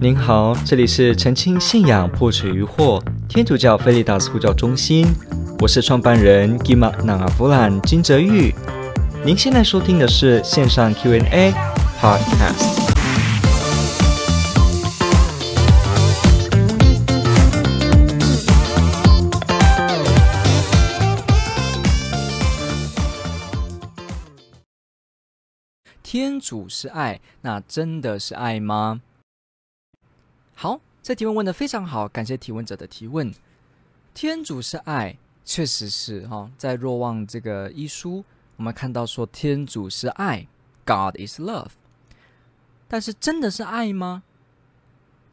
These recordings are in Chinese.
您好，这里是澄清信仰破除疑惑天主教菲利达斯呼叫中心，我是创办人吉玛纳阿弗兰金泽玉。您现在收听的是线上 Q&A Podcast。天主是爱，那真的是爱吗？好，这提问问的非常好，感谢提问者的提问。天主是爱，确实是哈、哦，在若望这个一书，我们看到说天主是爱，God is love。但是真的是爱吗？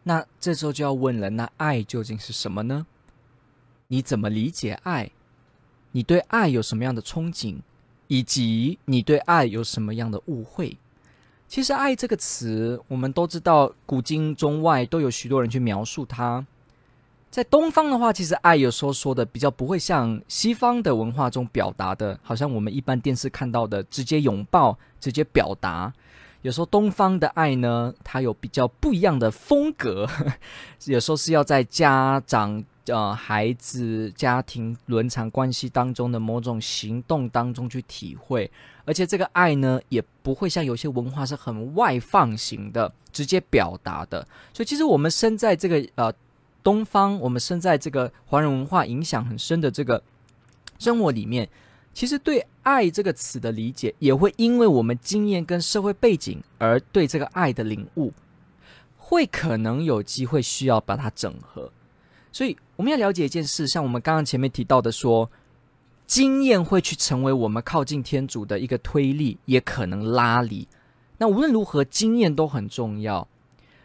那这时候就要问了，那爱究竟是什么呢？你怎么理解爱？你对爱有什么样的憧憬？以及你对爱有什么样的误会？其实“爱”这个词，我们都知道，古今中外都有许多人去描述它。在东方的话，其实爱有时候说的比较不会像西方的文化中表达的，好像我们一般电视看到的直接拥抱、直接表达。有时候东方的爱呢，它有比较不一样的风格。有时候是要在家长。呃，孩子、家庭、伦常关系当中的某种行动当中去体会，而且这个爱呢，也不会像有些文化是很外放型的，直接表达的。所以，其实我们生在这个呃东方，我们生在这个华人文化影响很深的这个生活里面，其实对“爱”这个词的理解，也会因为我们经验跟社会背景而对这个爱的领悟，会可能有机会需要把它整合。所以我们要了解一件事，像我们刚刚前面提到的说，经验会去成为我们靠近天主的一个推力，也可能拉离。那无论如何，经验都很重要。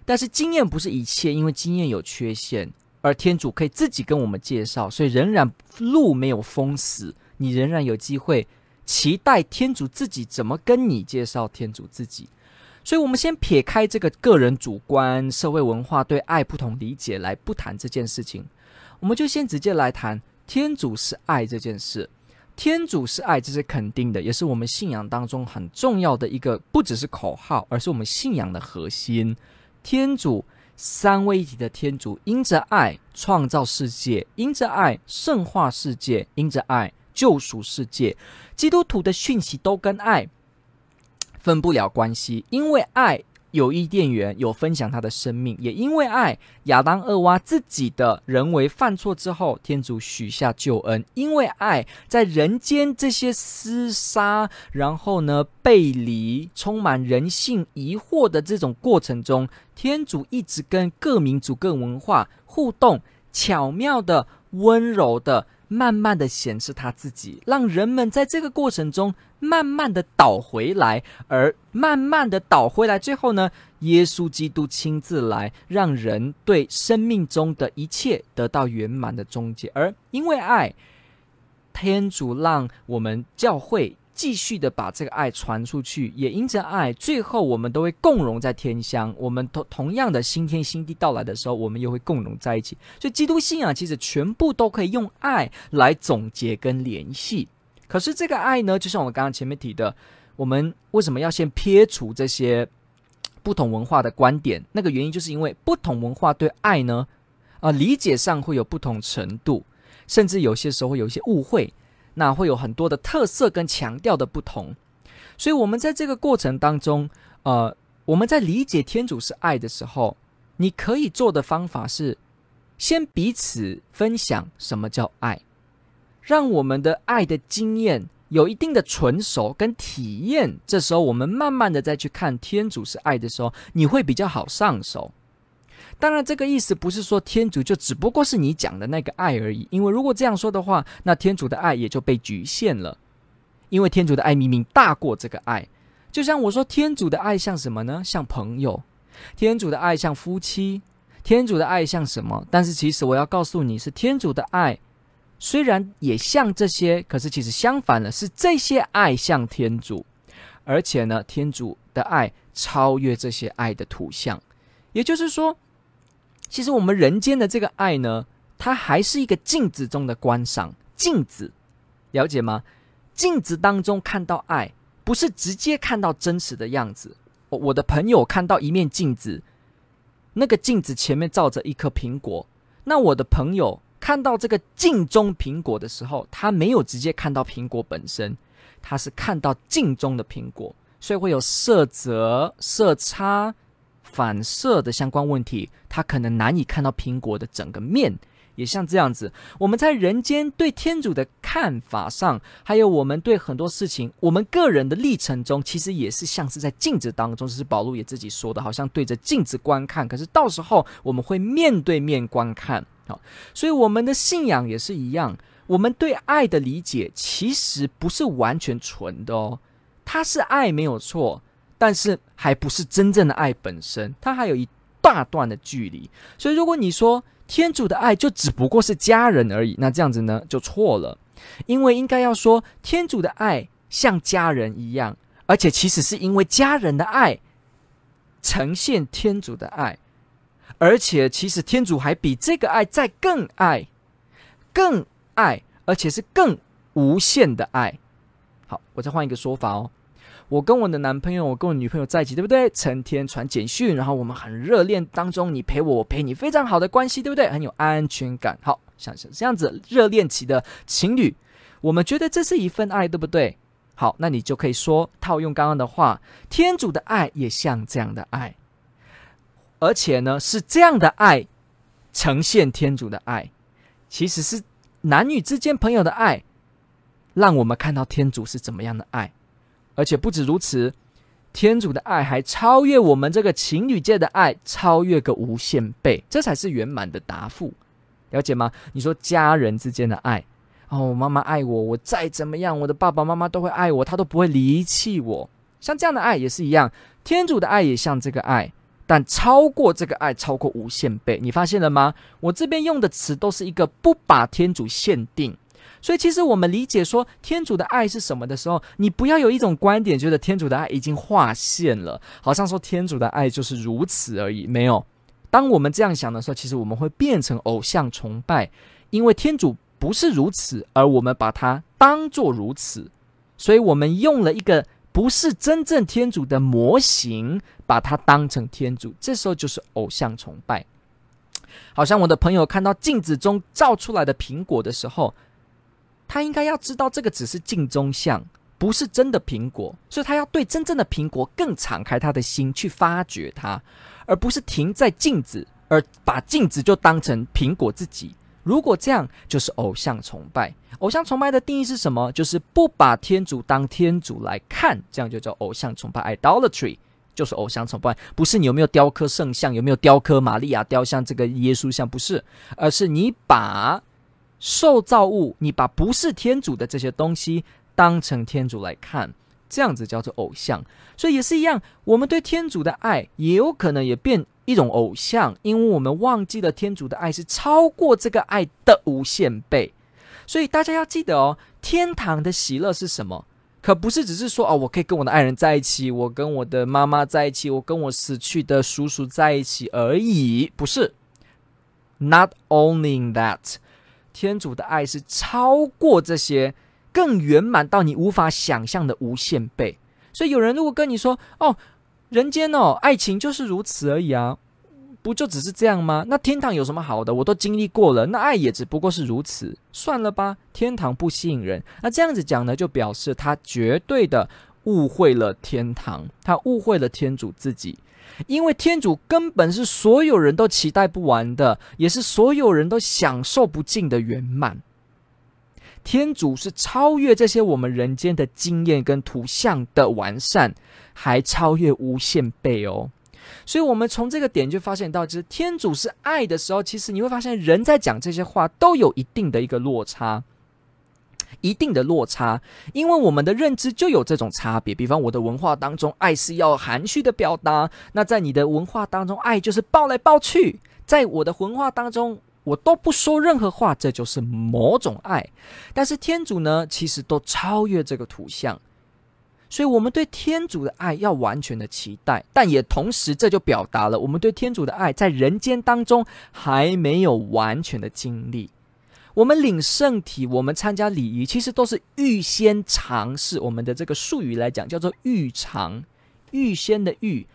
但是经验不是一切，因为经验有缺陷，而天主可以自己跟我们介绍，所以仍然路没有封死，你仍然有机会期待天主自己怎么跟你介绍天主自己。所以，我们先撇开这个个人主观、社会文化对爱不同理解来不谈这件事情，我们就先直接来谈天主是爱这件事。天主是爱，这是肯定的，也是我们信仰当中很重要的一个，不只是口号，而是我们信仰的核心。天主三位一体的天主，因着爱创造世界，因着爱圣化世界，因着爱救赎世界。基督徒的讯息都跟爱。分不了关系，因为爱有伊甸园，有分享他的生命，也因为爱亚当、厄娃自己的人为犯错之后，天主许下救恩。因为爱在人间这些厮杀，然后呢背离，充满人性疑惑的这种过程中，天主一直跟各民族、各文化互动，巧妙的、温柔的。慢慢的显示他自己，让人们在这个过程中慢慢的倒回来，而慢慢的倒回来，最后呢，耶稣基督亲自来，让人对生命中的一切得到圆满的终结。而因为爱，天主让我们教会。继续的把这个爱传出去，也因着爱，最后我们都会共融在天乡。我们同同样的新天新地到来的时候，我们又会共融在一起。所以，基督信仰其实全部都可以用爱来总结跟联系。可是，这个爱呢，就像我们刚刚前面提的，我们为什么要先撇除这些不同文化的观点？那个原因就是因为不同文化对爱呢，啊、理解上会有不同程度，甚至有些时候会有一些误会。那会有很多的特色跟强调的不同，所以我们在这个过程当中，呃，我们在理解天主是爱的时候，你可以做的方法是，先彼此分享什么叫爱，让我们的爱的经验有一定的纯熟跟体验，这时候我们慢慢的再去看天主是爱的时候，你会比较好上手。当然，这个意思不是说天主就只不过是你讲的那个爱而已，因为如果这样说的话，那天主的爱也就被局限了。因为天主的爱明明大过这个爱，就像我说，天主的爱像什么呢？像朋友，天主的爱像夫妻，天主的爱像什么？但是其实我要告诉你是，天主的爱虽然也像这些，可是其实相反的是这些爱像天主，而且呢，天主的爱超越这些爱的图像，也就是说。其实我们人间的这个爱呢，它还是一个镜子中的观赏。镜子，了解吗？镜子当中看到爱，不是直接看到真实的样子。我的朋友看到一面镜子，那个镜子前面照着一颗苹果，那我的朋友看到这个镜中苹果的时候，他没有直接看到苹果本身，他是看到镜中的苹果，所以会有色泽、色差、反射的相关问题，他可能难以看到苹果的整个面。也像这样子，我们在人间对天主的看法上，还有我们对很多事情，我们个人的历程中，其实也是像是在镜子当中。这是保罗也自己说的，好像对着镜子观看。可是到时候我们会面对面观看，好，所以我们的信仰也是一样。我们对爱的理解其实不是完全纯的哦，它是爱没有错，但是还不是真正的爱本身，它还有一大段的距离。所以如果你说，天主的爱就只不过是家人而已，那这样子呢就错了，因为应该要说天主的爱像家人一样，而且其实是因为家人的爱呈现天主的爱，而且其实天主还比这个爱再更爱、更爱，而且是更无限的爱。好，我再换一个说法哦。我跟我的男朋友，我跟我女朋友在一起，对不对？成天传简讯，然后我们很热恋当中，你陪我，我陪你，非常好的关系，对不对？很有安全感。好，像是这样子热恋期的情侣，我们觉得这是一份爱，对不对？好，那你就可以说，套用刚刚的话，天主的爱也像这样的爱，而且呢，是这样的爱呈现天主的爱，其实是男女之间朋友的爱，让我们看到天主是怎么样的爱。而且不止如此，天主的爱还超越我们这个情侣界的爱，超越个无限倍，这才是圆满的答复，了解吗？你说家人之间的爱，哦，妈妈爱我，我再怎么样，我的爸爸妈妈都会爱我，他都不会离弃我。像这样的爱也是一样，天主的爱也像这个爱，但超过这个爱，超过无限倍。你发现了吗？我这边用的词都是一个不把天主限定。所以，其实我们理解说天主的爱是什么的时候，你不要有一种观点，觉得天主的爱已经划线了，好像说天主的爱就是如此而已。没有，当我们这样想的时候，其实我们会变成偶像崇拜，因为天主不是如此，而我们把它当作如此，所以我们用了一个不是真正天主的模型，把它当成天主，这时候就是偶像崇拜。好像我的朋友看到镜子中照出来的苹果的时候。他应该要知道，这个只是镜中像，不是真的苹果，所以他要对真正的苹果更敞开他的心去发掘它，而不是停在镜子，而把镜子就当成苹果自己。如果这样，就是偶像崇拜。偶像崇拜的定义是什么？就是不把天主当天主来看，这样就叫偶像崇拜。Idolatry 就是偶像崇拜，不是你有没有雕刻圣像，有没有雕刻玛利亚雕像，这个耶稣像不是，而是你把。受造物，你把不是天主的这些东西当成天主来看，这样子叫做偶像。所以也是一样，我们对天主的爱也有可能也变一种偶像，因为我们忘记了天主的爱是超过这个爱的无限倍。所以大家要记得哦，天堂的喜乐是什么？可不是只是说哦，我可以跟我的爱人在一起，我跟我的妈妈在一起，我跟我死去的叔叔在一起而已。不是，Not only that。天主的爱是超过这些，更圆满到你无法想象的无限倍。所以有人如果跟你说：“哦，人间哦，爱情就是如此而已啊，不就只是这样吗？那天堂有什么好的？我都经历过了，那爱也只不过是如此，算了吧。天堂不吸引人。那这样子讲呢，就表示他绝对的误会了天堂，他误会了天主自己。”因为天主根本是所有人都期待不完的，也是所有人都享受不尽的圆满。天主是超越这些我们人间的经验跟图像的完善，还超越无限倍哦。所以，我们从这个点就发现到，就是天主是爱的时候，其实你会发现人在讲这些话都有一定的一个落差。一定的落差，因为我们的认知就有这种差别。比方，我的文化当中，爱是要含蓄的表达；那在你的文化当中，爱就是抱来抱去。在我的文化当中，我都不说任何话，这就是某种爱。但是天主呢，其实都超越这个图像，所以我们对天主的爱要完全的期待，但也同时这就表达了我们对天主的爱在人间当中还没有完全的经历。我们领圣体，我们参加礼仪，其实都是预先尝试。我们的这个术语来讲，叫做预尝，预先的预，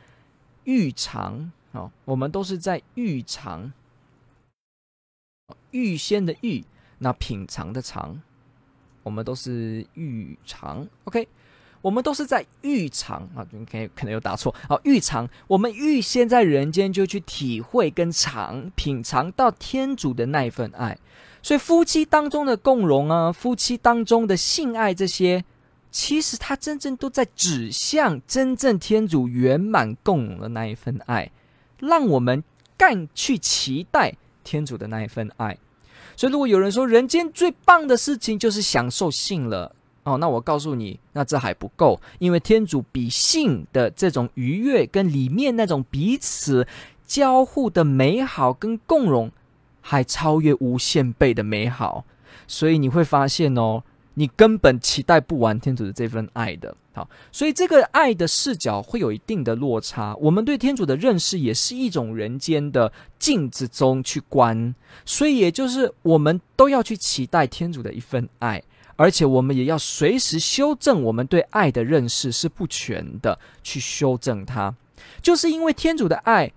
预尝好，我们都是在预尝，预先的预，那品尝的尝，我们都是预尝。OK，我们都是在预尝啊，可以可能有打错。啊，预尝，我们预先在人间就去体会跟尝品尝到天主的那一份爱。所以夫妻当中的共融啊，夫妻当中的性爱这些。其实他真正都在指向真正天主圆满共融的那一份爱，让我们更去期待天主的那一份爱。所以，如果有人说人间最棒的事情就是享受性了，哦，那我告诉你，那这还不够，因为天主比性的这种愉悦跟里面那种彼此交互的美好跟共融，还超越无限倍的美好。所以你会发现哦。你根本期待不完天主的这份爱的，好，所以这个爱的视角会有一定的落差。我们对天主的认识也是一种人间的镜子中去观，所以也就是我们都要去期待天主的一份爱，而且我们也要随时修正我们对爱的认识是不全的，去修正它，就是因为天主的爱。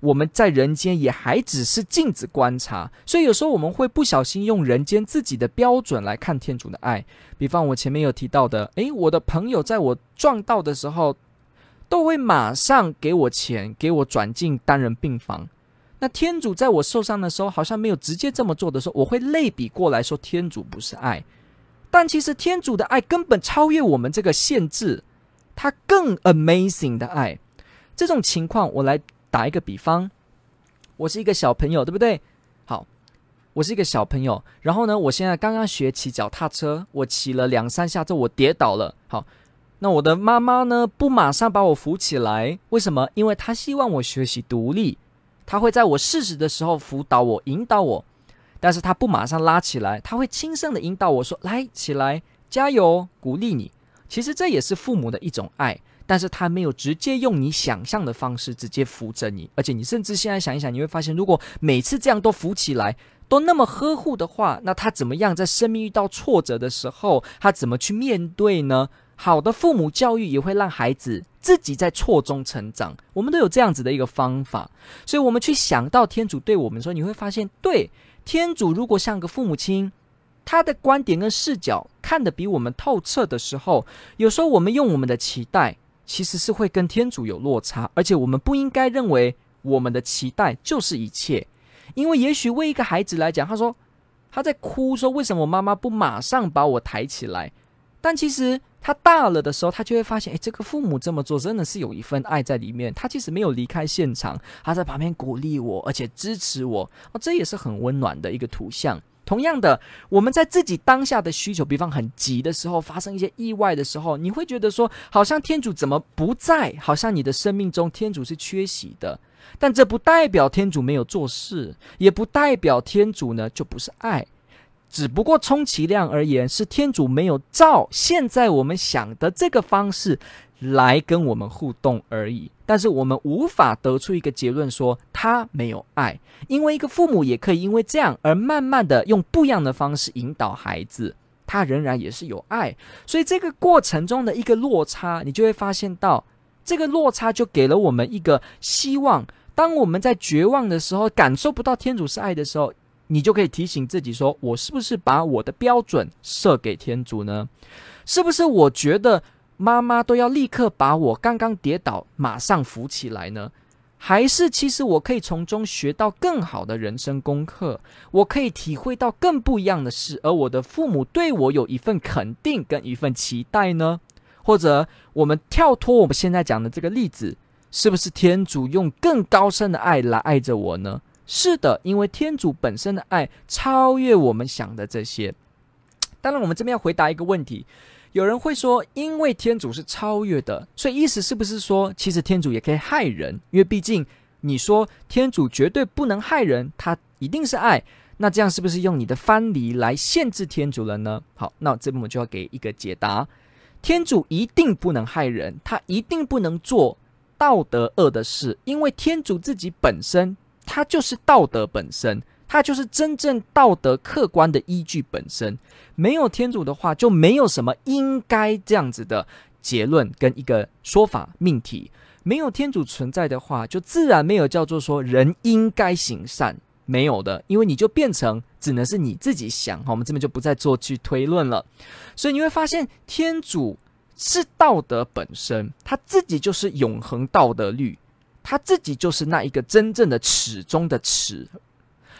我们在人间也还只是镜子观察，所以有时候我们会不小心用人间自己的标准来看天主的爱。比方我前面有提到的，诶，我的朋友在我撞到的时候，都会马上给我钱，给我转进单人病房。那天主在我受伤的时候，好像没有直接这么做的时候，我会类比过来说，天主不是爱。但其实天主的爱根本超越我们这个限制，他更 amazing 的爱。这种情况，我来。打一个比方，我是一个小朋友，对不对？好，我是一个小朋友。然后呢，我现在刚刚学骑脚踏车，我骑了两三下之后，我跌倒了。好，那我的妈妈呢，不马上把我扶起来，为什么？因为她希望我学习独立，她会在我适时的时候辅导我、引导我，但是她不马上拉起来，她会轻声的引导我说：“来，起来，加油，鼓励你。”其实这也是父母的一种爱。但是他没有直接用你想象的方式直接扶着你，而且你甚至现在想一想，你会发现，如果每次这样都扶起来，都那么呵护的话，那他怎么样在生命遇到挫折的时候，他怎么去面对呢？好的父母教育也会让孩子自己在错中成长。我们都有这样子的一个方法，所以我们去想到天主对我们说，你会发现，对，天主如果像个父母亲，他的观点跟视角看得比我们透彻的时候，有时候我们用我们的期待。其实是会跟天主有落差，而且我们不应该认为我们的期待就是一切，因为也许为一个孩子来讲，他说他在哭，说为什么我妈妈不马上把我抬起来？但其实他大了的时候，他就会发现，哎，这个父母这么做真的是有一份爱在里面。他其实没有离开现场，他在旁边鼓励我，而且支持我，哦，这也是很温暖的一个图像。同样的，我们在自己当下的需求，比方很急的时候，发生一些意外的时候，你会觉得说，好像天主怎么不在？好像你的生命中天主是缺席的。但这不代表天主没有做事，也不代表天主呢就不是爱。只不过充其量而言，是天主没有照现在我们想的这个方式来跟我们互动而已，但是我们无法得出一个结论说他没有爱，因为一个父母也可以因为这样而慢慢的用不一样的方式引导孩子，他仍然也是有爱，所以这个过程中的一个落差，你就会发现到这个落差就给了我们一个希望，当我们在绝望的时候，感受不到天主是爱的时候，你就可以提醒自己说，我是不是把我的标准设给天主呢？是不是我觉得？妈妈都要立刻把我刚刚跌倒马上扶起来呢？还是其实我可以从中学到更好的人生功课？我可以体会到更不一样的事，而我的父母对我有一份肯定跟一份期待呢？或者我们跳脱我们现在讲的这个例子，是不是天主用更高深的爱来爱着我呢？是的，因为天主本身的爱超越我们想的这些。当然，我们这边要回答一个问题。有人会说，因为天主是超越的，所以意思是不是说，其实天主也可以害人？因为毕竟你说天主绝对不能害人，他一定是爱，那这样是不是用你的藩篱来限制天主了呢？好，那这边我就要给一个解答：天主一定不能害人，他一定不能做道德恶的事，因为天主自己本身，他就是道德本身。它就是真正道德客观的依据本身，没有天主的话，就没有什么应该这样子的结论跟一个说法命题。没有天主存在的话，就自然没有叫做说人应该行善，没有的，因为你就变成只能是你自己想。好，我们这边就不再做去推论了。所以你会发现，天主是道德本身，他自己就是永恒道德律，他自己就是那一个真正的始终的始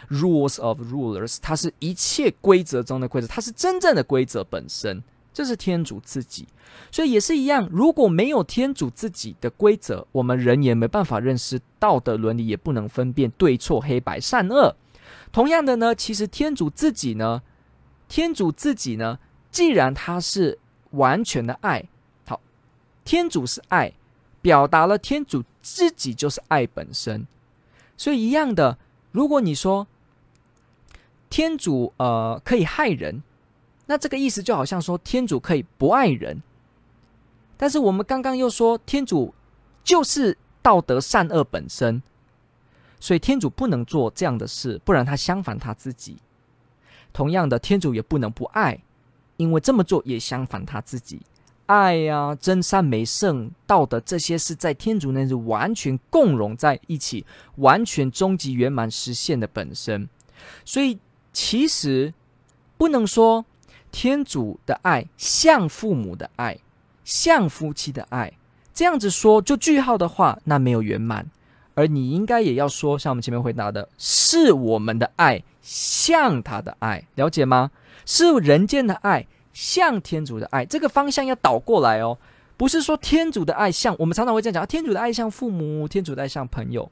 ，rules of rulers，它是一切规则中的规则，它是真正的规则本身。这是天主自己，所以也是一样。如果没有天主自己的规则，我们人也没办法认识道德伦理，也不能分辨对错、黑白、善恶。同样的呢，其实天主自己呢，天主自己呢，既然他是完全的爱，好，天主是爱，表达了天主自己就是爱本身。所以一样的，如果你说天主呃可以害人。那这个意思就好像说，天主可以不爱人，但是我们刚刚又说天主就是道德善恶本身，所以天主不能做这样的事，不然他相反他自己。同样的，天主也不能不爱，因为这么做也相反他自己。爱呀、真善美圣道德这些是在天主内是完全共融在一起，完全终极圆满实现的本身。所以其实不能说。天主的爱像父母的爱，像夫妻的爱，这样子说就句号的话，那没有圆满。而你应该也要说，像我们前面回答的，是我们的爱像他的爱，了解吗？是人间的爱像天主的爱，这个方向要倒过来哦，不是说天主的爱像我们常常会这样讲，天主的爱像父母，天主的爱像朋友。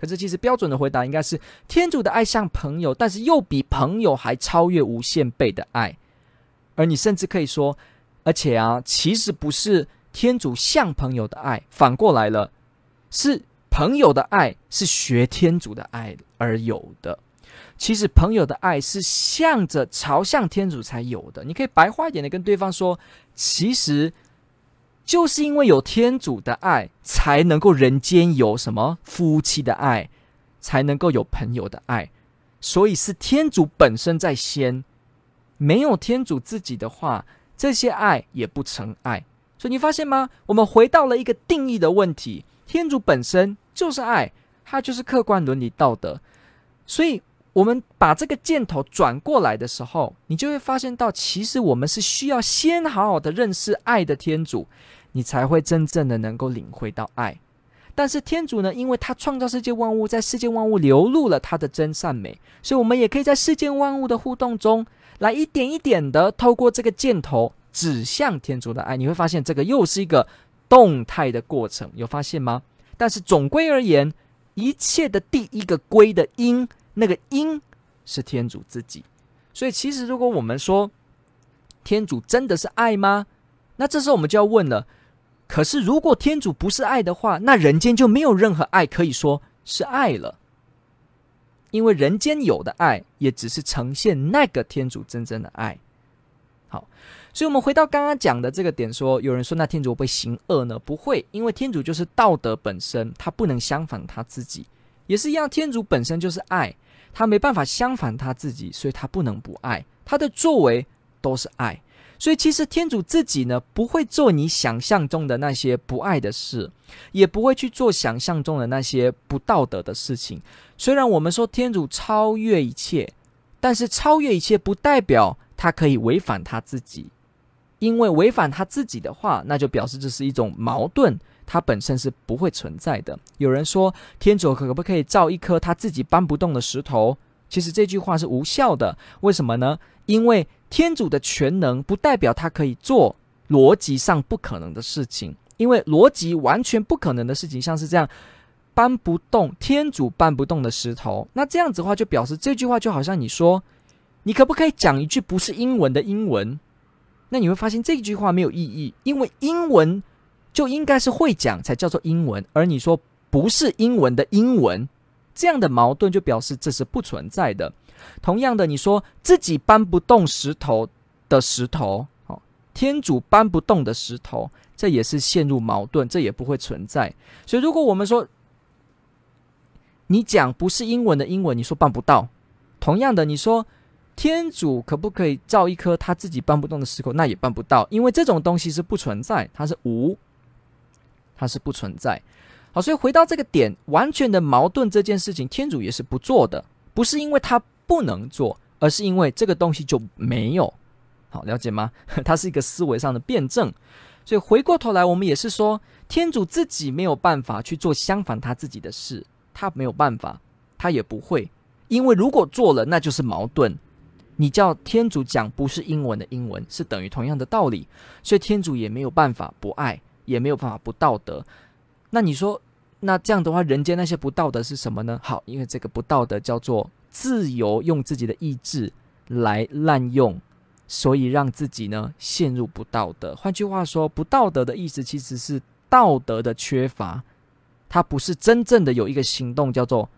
可是其实标准的回答应该是天主的爱像朋友，但是又比朋友还超越无限倍的爱。而你甚至可以说，而且啊，其实不是天主像朋友的爱，反过来了，是朋友的爱是学天主的爱而有的。其实朋友的爱是向着朝向天主才有的。你可以白话一点的跟对方说，其实就是因为有天主的爱，才能够人间有什么夫妻的爱，才能够有朋友的爱，所以是天主本身在先。没有天主自己的话，这些爱也不成爱。所以你发现吗？我们回到了一个定义的问题：天主本身就是爱，它就是客观伦理道德。所以，我们把这个箭头转过来的时候，你就会发现到，其实我们是需要先好好的认识爱的天主，你才会真正的能够领会到爱。但是天主呢，因为他创造世界万物，在世界万物流露了他的真善美，所以我们也可以在世界万物的互动中。来一点一点的透过这个箭头指向天主的爱，你会发现这个又是一个动态的过程，有发现吗？但是总归而言，一切的第一个归的因，那个因是天主自己。所以其实如果我们说天主真的是爱吗？那这时候我们就要问了：可是如果天主不是爱的话，那人间就没有任何爱可以说是爱了。因为人间有的爱，也只是呈现那个天主真正的爱。好，所以我们回到刚刚讲的这个点说，有人说那天主会行恶呢？不会，因为天主就是道德本身，他不能相反他自己，也是一样。天主本身就是爱，他没办法相反他自己，所以他不能不爱，他的作为都是爱。所以，其实天主自己呢，不会做你想象中的那些不爱的事，也不会去做想象中的那些不道德的事情。虽然我们说天主超越一切，但是超越一切不代表他可以违反他自己，因为违反他自己的话，那就表示这是一种矛盾，它本身是不会存在的。有人说，天主可不可以造一颗他自己搬不动的石头？其实这句话是无效的。为什么呢？因为天主的全能不代表他可以做逻辑上不可能的事情，因为逻辑完全不可能的事情，像是这样搬不动，天主搬不动的石头，那这样子的话就表示这句话就好像你说，你可不可以讲一句不是英文的英文？那你会发现这句话没有意义，因为英文就应该是会讲才叫做英文，而你说不是英文的英文，这样的矛盾就表示这是不存在的。同样的，你说自己搬不动石头的石头，哦，天主搬不动的石头，这也是陷入矛盾，这也不会存在。所以，如果我们说你讲不是英文的英文，你说办不到。同样的，你说天主可不可以造一颗他自己搬不动的石头，那也办不到，因为这种东西是不存在，它是无，它是不存在。好，所以回到这个点，完全的矛盾这件事情，天主也是不做的，不是因为他不能做，而是因为这个东西就没有。好，了解吗？它是一个思维上的辩证。所以回过头来，我们也是说，天主自己没有办法去做相反他自己的事，他没有办法，他也不会，因为如果做了，那就是矛盾。你叫天主讲不是英文的英文，是等于同样的道理。所以天主也没有办法不爱，也没有办法不道德。那你说，那这样的话，人间那些不道德是什么呢？好，因为这个不道德叫做自由，用自己的意志来滥用，所以让自己呢陷入不道德。换句话说，不道德的意思其实是道德的缺乏，它不是真正的有一个行动叫做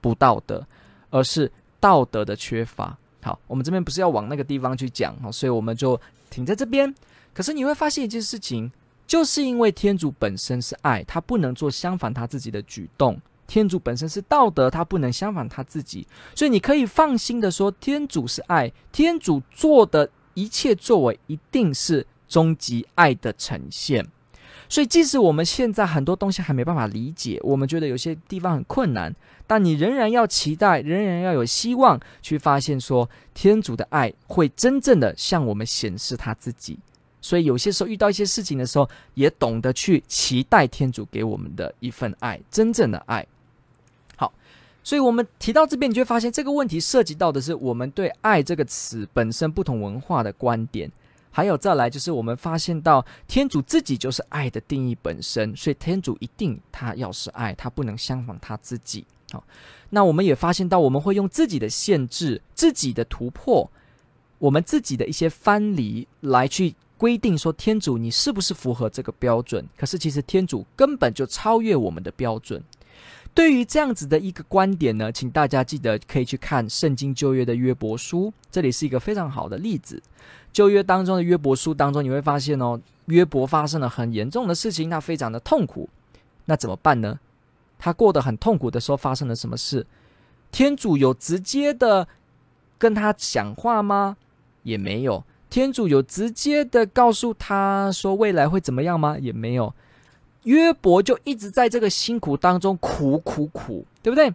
不道德，而是道德的缺乏。好，我们这边不是要往那个地方去讲，哈，所以我们就停在这边。可是你会发现一件事情。就是因为天主本身是爱，他不能做相反他自己的举动。天主本身是道德，他不能相反他自己。所以你可以放心的说，天主是爱，天主做的一切作为一定是终极爱的呈现。所以即使我们现在很多东西还没办法理解，我们觉得有些地方很困难，但你仍然要期待，仍然要有希望去发现说，天主的爱会真正的向我们显示他自己。所以有些时候遇到一些事情的时候，也懂得去期待天主给我们的一份爱，真正的爱。好，所以我们提到这边，你就会发现这个问题涉及到的是我们对“爱”这个词本身不同文化的观点，还有再来就是我们发现到天主自己就是爱的定义本身，所以天主一定他要是爱，他不能相反他自己。好，那我们也发现到我们会用自己的限制、自己的突破、我们自己的一些藩篱来去。规定说，天主你是不是符合这个标准？可是其实天主根本就超越我们的标准。对于这样子的一个观点呢，请大家记得可以去看圣经旧约的约伯书，这里是一个非常好的例子。旧约当中的约伯书当中，你会发现哦，约伯发生了很严重的事情，他非常的痛苦。那怎么办呢？他过得很痛苦的时候，发生了什么事？天主有直接的跟他讲话吗？也没有。天主有直接的告诉他说未来会怎么样吗？也没有。约伯就一直在这个辛苦当中苦苦苦，对不对？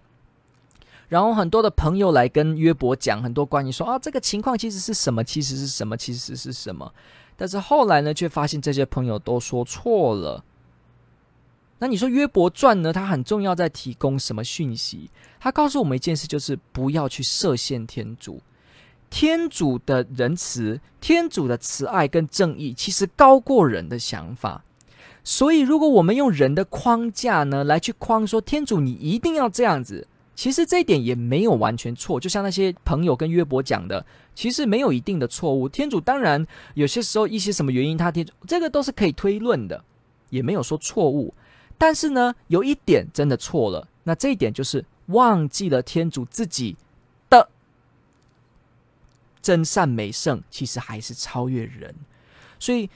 然后很多的朋友来跟约伯讲很多关于说啊，这个情况其实是什么？其实是什么？其实是什么？但是后来呢，却发现这些朋友都说错了。那你说约伯传呢？它很重要，在提供什么讯息？它告诉我们一件事，就是不要去设限天主。天主的仁慈，天主的慈爱跟正义，其实高过人的想法。所以，如果我们用人的框架呢，来去框说天主你一定要这样子，其实这一点也没有完全错。就像那些朋友跟约伯讲的，其实没有一定的错误。天主当然有些时候一些什么原因，他天这个都是可以推论的，也没有说错误。但是呢，有一点真的错了，那这一点就是忘记了天主自己的。真善美圣其实还是超越人，所以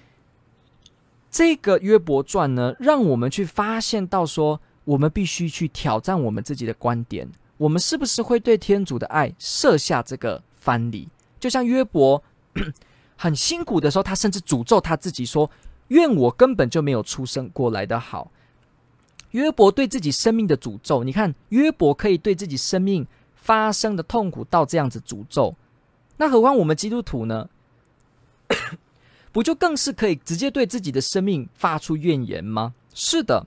这个约伯传呢，让我们去发现到说，我们必须去挑战我们自己的观点，我们是不是会对天主的爱设下这个藩篱？就像约伯 很辛苦的时候，他甚至诅咒他自己说：“愿我根本就没有出生过来的好。”约伯对自己生命的诅咒，你看约伯可以对自己生命发生的痛苦到这样子诅咒。那何况我们基督徒呢？不就更是可以直接对自己的生命发出怨言吗？是的，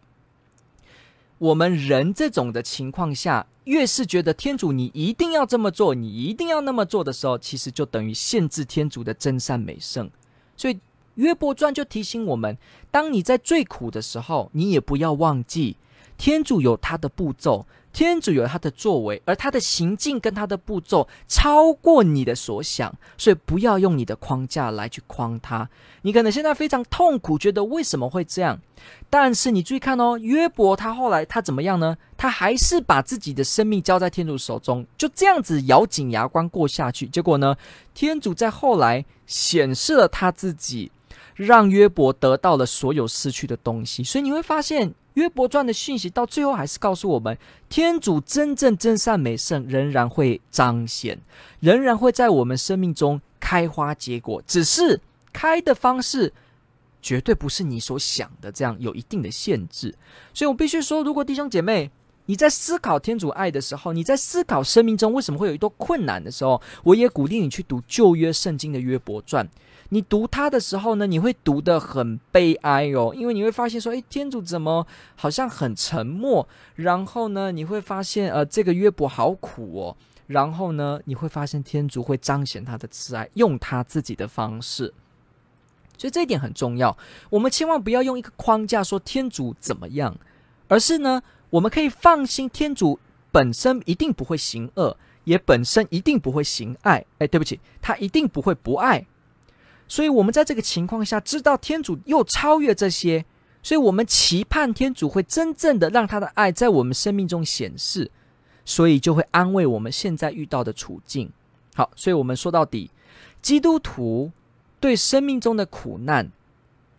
我们人这种的情况下，越是觉得天主你一定要这么做，你一定要那么做的时候，其实就等于限制天主的真善美圣。所以约伯传就提醒我们：当你在最苦的时候，你也不要忘记天主有他的步骤。天主有他的作为，而他的行径跟他的步骤超过你的所想，所以不要用你的框架来去框他。你可能现在非常痛苦，觉得为什么会这样？但是你注意看哦，约伯他后来他怎么样呢？他还是把自己的生命交在天主手中，就这样子咬紧牙关过下去。结果呢，天主在后来显示了他自己，让约伯得到了所有失去的东西。所以你会发现。约伯传的信息到最后还是告诉我们，天主真正真善美圣仍然会彰显，仍然会在我们生命中开花结果，只是开的方式绝对不是你所想的这样有一定的限制。所以我必须说，如果弟兄姐妹你在思考天主爱的时候，你在思考生命中为什么会有一段困难的时候，我也鼓励你去读旧约圣经的约伯传。你读它的时候呢，你会读得很悲哀哦，因为你会发现说，诶，天主怎么好像很沉默？然后呢，你会发现，呃，这个约伯好苦哦。然后呢，你会发现天主会彰显他的慈爱，用他自己的方式。所以这一点很重要。我们千万不要用一个框架说天主怎么样，而是呢，我们可以放心，天主本身一定不会行恶，也本身一定不会行爱。诶，对不起，他一定不会不爱。所以，我们在这个情况下知道天主又超越这些，所以我们期盼天主会真正的让他的爱在我们生命中显示，所以就会安慰我们现在遇到的处境。好，所以我们说到底，基督徒对生命中的苦难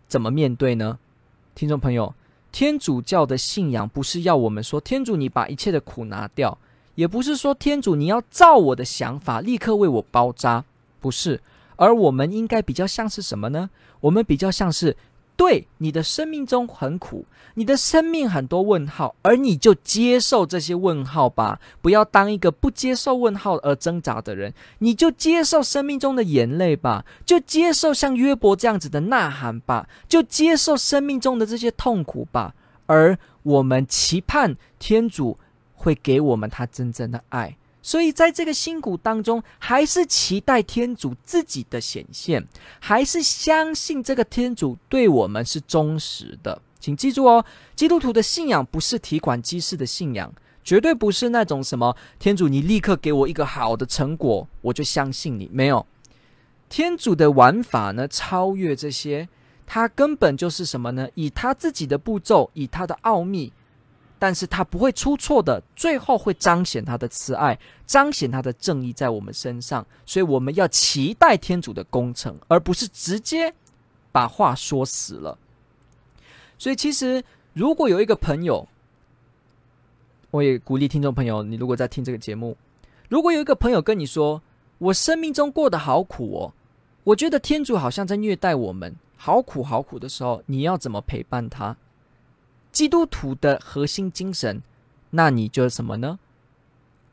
怎么面对呢？听众朋友，天主教的信仰不是要我们说天主你把一切的苦拿掉，也不是说天主你要照我的想法立刻为我包扎，不是。而我们应该比较像是什么呢？我们比较像是，对你的生命中很苦，你的生命很多问号，而你就接受这些问号吧，不要当一个不接受问号而挣扎的人，你就接受生命中的眼泪吧，就接受像约伯这样子的呐喊吧，就接受生命中的这些痛苦吧。而我们期盼天主会给我们他真正的爱。所以，在这个辛苦当中，还是期待天主自己的显现，还是相信这个天主对我们是忠实的。请记住哦，基督徒的信仰不是提款机式的信仰，绝对不是那种什么天主，你立刻给我一个好的成果，我就相信你。没有，天主的玩法呢，超越这些，他根本就是什么呢？以他自己的步骤，以他的奥秘。但是他不会出错的，最后会彰显他的慈爱，彰显他的正义在我们身上。所以我们要期待天主的工程，而不是直接把话说死了。所以其实，如果有一个朋友，我也鼓励听众朋友，你如果在听这个节目，如果有一个朋友跟你说：“我生命中过得好苦哦，我觉得天主好像在虐待我们，好苦好苦的时候，你要怎么陪伴他？”基督徒的核心精神，那你就是什么呢？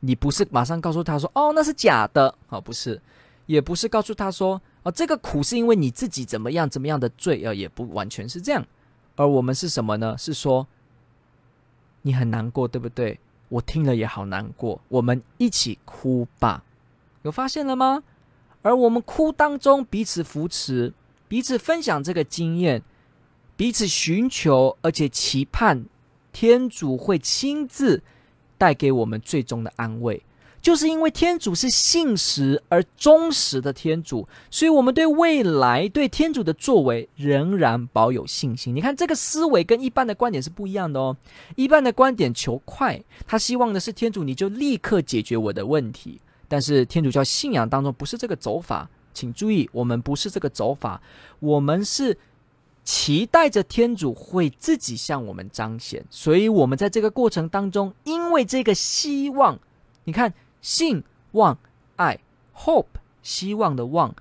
你不是马上告诉他说：“哦，那是假的。”哦，不是，也不是告诉他说：“哦，这个苦是因为你自己怎么样怎么样的罪。”呃，也不完全是这样。而我们是什么呢？是说你很难过，对不对？我听了也好难过，我们一起哭吧。有发现了吗？而我们哭当中彼此扶持，彼此分享这个经验。彼此寻求，而且期盼天主会亲自带给我们最终的安慰，就是因为天主是信实而忠实的天主，所以我们对未来对天主的作为仍然保有信心。你看，这个思维跟一般的观点是不一样的哦。一般的观点求快，他希望的是天主你就立刻解决我的问题，但是天主教信仰当中不是这个走法，请注意，我们不是这个走法，我们是。期待着天主会自己向我们彰显，所以我们在这个过程当中，因为这个希望，你看，信望爱 hope 希望的望，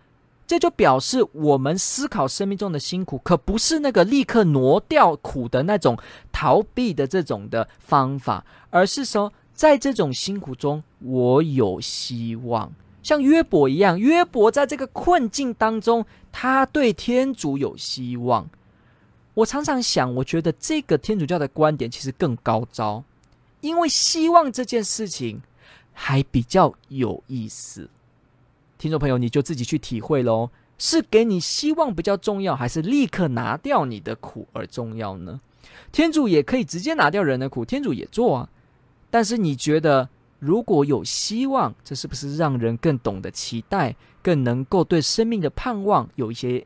这就表示我们思考生命中的辛苦，可不是那个立刻挪掉苦的那种逃避的这种的方法，而是说，在这种辛苦中，我有希望，像约伯一样，约伯在这个困境当中，他对天主有希望。我常常想，我觉得这个天主教的观点其实更高招，因为希望这件事情还比较有意思。听众朋友，你就自己去体会喽，是给你希望比较重要，还是立刻拿掉你的苦而重要呢？天主也可以直接拿掉人的苦，天主也做啊。但是你觉得，如果有希望，这是不是让人更懂得期待，更能够对生命的盼望有一些？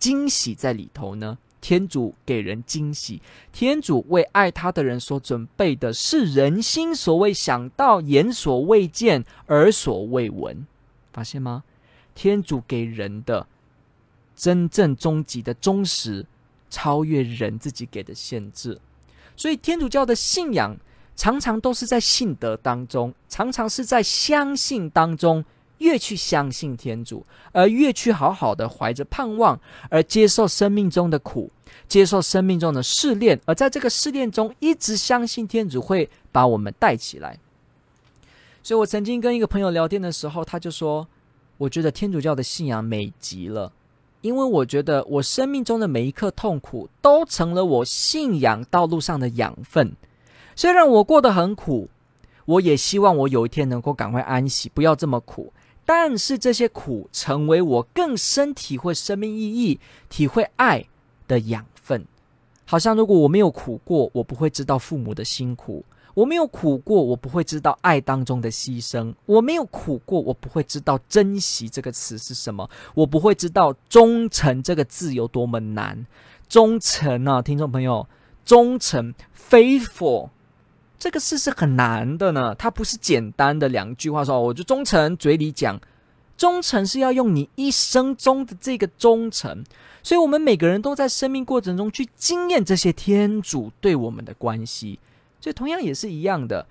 惊喜在里头呢。天主给人惊喜，天主为爱他的人所准备的是人心所未想到、眼所未见、耳所未闻。发现吗？天主给人的真正终极的忠实，超越人自己给的限制。所以，天主教的信仰常常都是在信德当中，常常是在相信当中越去相信天主，而越去好好的怀着盼望，而接受生命中的苦，接受生命中的试炼，而在这个试炼中一直相信天主会把我们带起来。所以我曾经跟一个朋友聊天的时候，他就说：“我觉得天主教的信仰美极了，因为我觉得我生命中的每一刻痛苦都成了我信仰道路上的养分。虽然我过得很苦，我也希望我有一天能够赶快安息，不要这么苦。”但是这些苦成为我更深体会生命意义、体会爱的养分。好像如果我没有苦过，我不会知道父母的辛苦；我没有苦过，我不会知道爱当中的牺牲；我没有苦过，我不会知道珍惜这个词是什么；我不会知道忠诚这个字有多么难。忠诚啊，听众朋友，忠诚 （faithful）。这个事是很难的呢，它不是简单的两句话说，我就忠诚，嘴里讲，忠诚是要用你一生中的这个忠诚，所以我们每个人都在生命过程中去经验这些天主对我们的关系，所以同样也是一样的，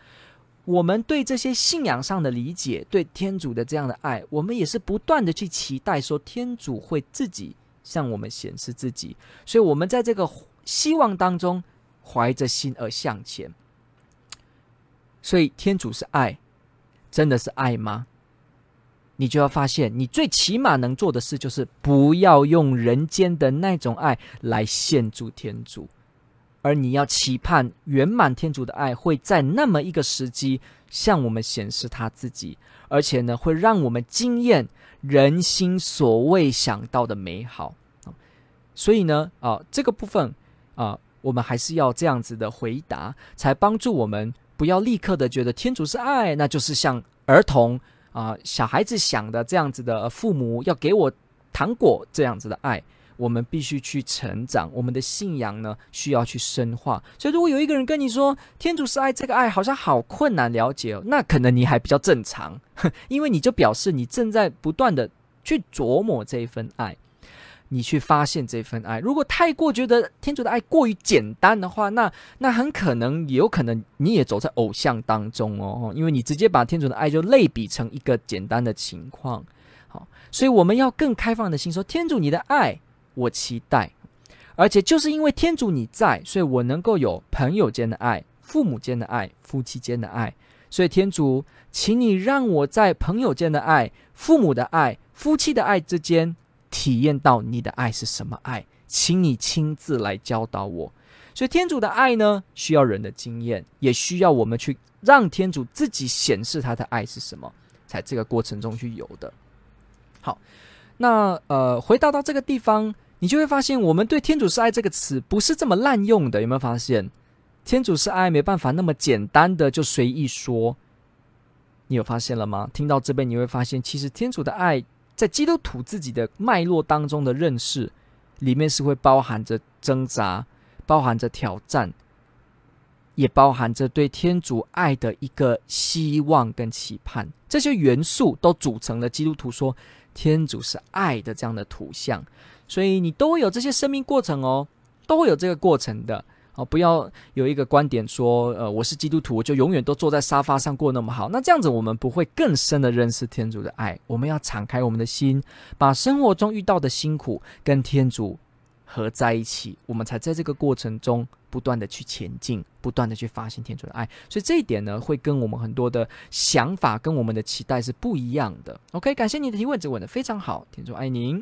我们对这些信仰上的理解，对天主的这样的爱，我们也是不断的去期待说天主会自己向我们显示自己，所以我们在这个希望当中怀着心而向前。所以，天主是爱，真的是爱吗？你就要发现，你最起码能做的事，就是不要用人间的那种爱来献祝天主，而你要期盼圆满天主的爱会在那么一个时机向我们显示他自己，而且呢，会让我们惊艳人心所未想到的美好。所以呢，啊，这个部分啊，我们还是要这样子的回答，才帮助我们。不要立刻的觉得天主是爱，那就是像儿童啊、小孩子想的这样子的父母要给我糖果这样子的爱。我们必须去成长，我们的信仰呢需要去深化。所以，如果有一个人跟你说天主是爱，这个爱好像好困难了解哦，那可能你还比较正常，因为你就表示你正在不断的去琢磨这一份爱。你去发现这份爱，如果太过觉得天主的爱过于简单的话，那那很可能也有可能你也走在偶像当中哦，因为你直接把天主的爱就类比成一个简单的情况。好，所以我们要更开放的心说，天主你的爱我期待，而且就是因为天主你在，所以我能够有朋友间的爱、父母间的爱、夫妻间的爱。所以天主，请你让我在朋友间的爱、父母的爱、夫妻的爱之间。体验到你的爱是什么爱，请你亲自来教导我。所以天主的爱呢，需要人的经验，也需要我们去让天主自己显示他的爱是什么，在这个过程中去有的。好，那呃，回到到这个地方，你就会发现，我们对“天主是爱”这个词不是这么滥用的。有没有发现，“天主是爱”没办法那么简单的就随意说？你有发现了吗？听到这边，你会发现，其实天主的爱。在基督徒自己的脉络当中的认识，里面是会包含着挣扎，包含着挑战，也包含着对天主爱的一个希望跟期盼。这些元素都组成了基督徒说天主是爱的这样的图像。所以你都会有这些生命过程哦，都会有这个过程的。哦，不要有一个观点说，呃，我是基督徒，我就永远都坐在沙发上过那么好。那这样子，我们不会更深的认识天主的爱。我们要敞开我们的心，把生活中遇到的辛苦跟天主合在一起，我们才在这个过程中不断的去前进，不断的去发现天主的爱。所以这一点呢，会跟我们很多的想法跟我们的期待是不一样的。OK，感谢你的提问，这问得非常好，天主爱您。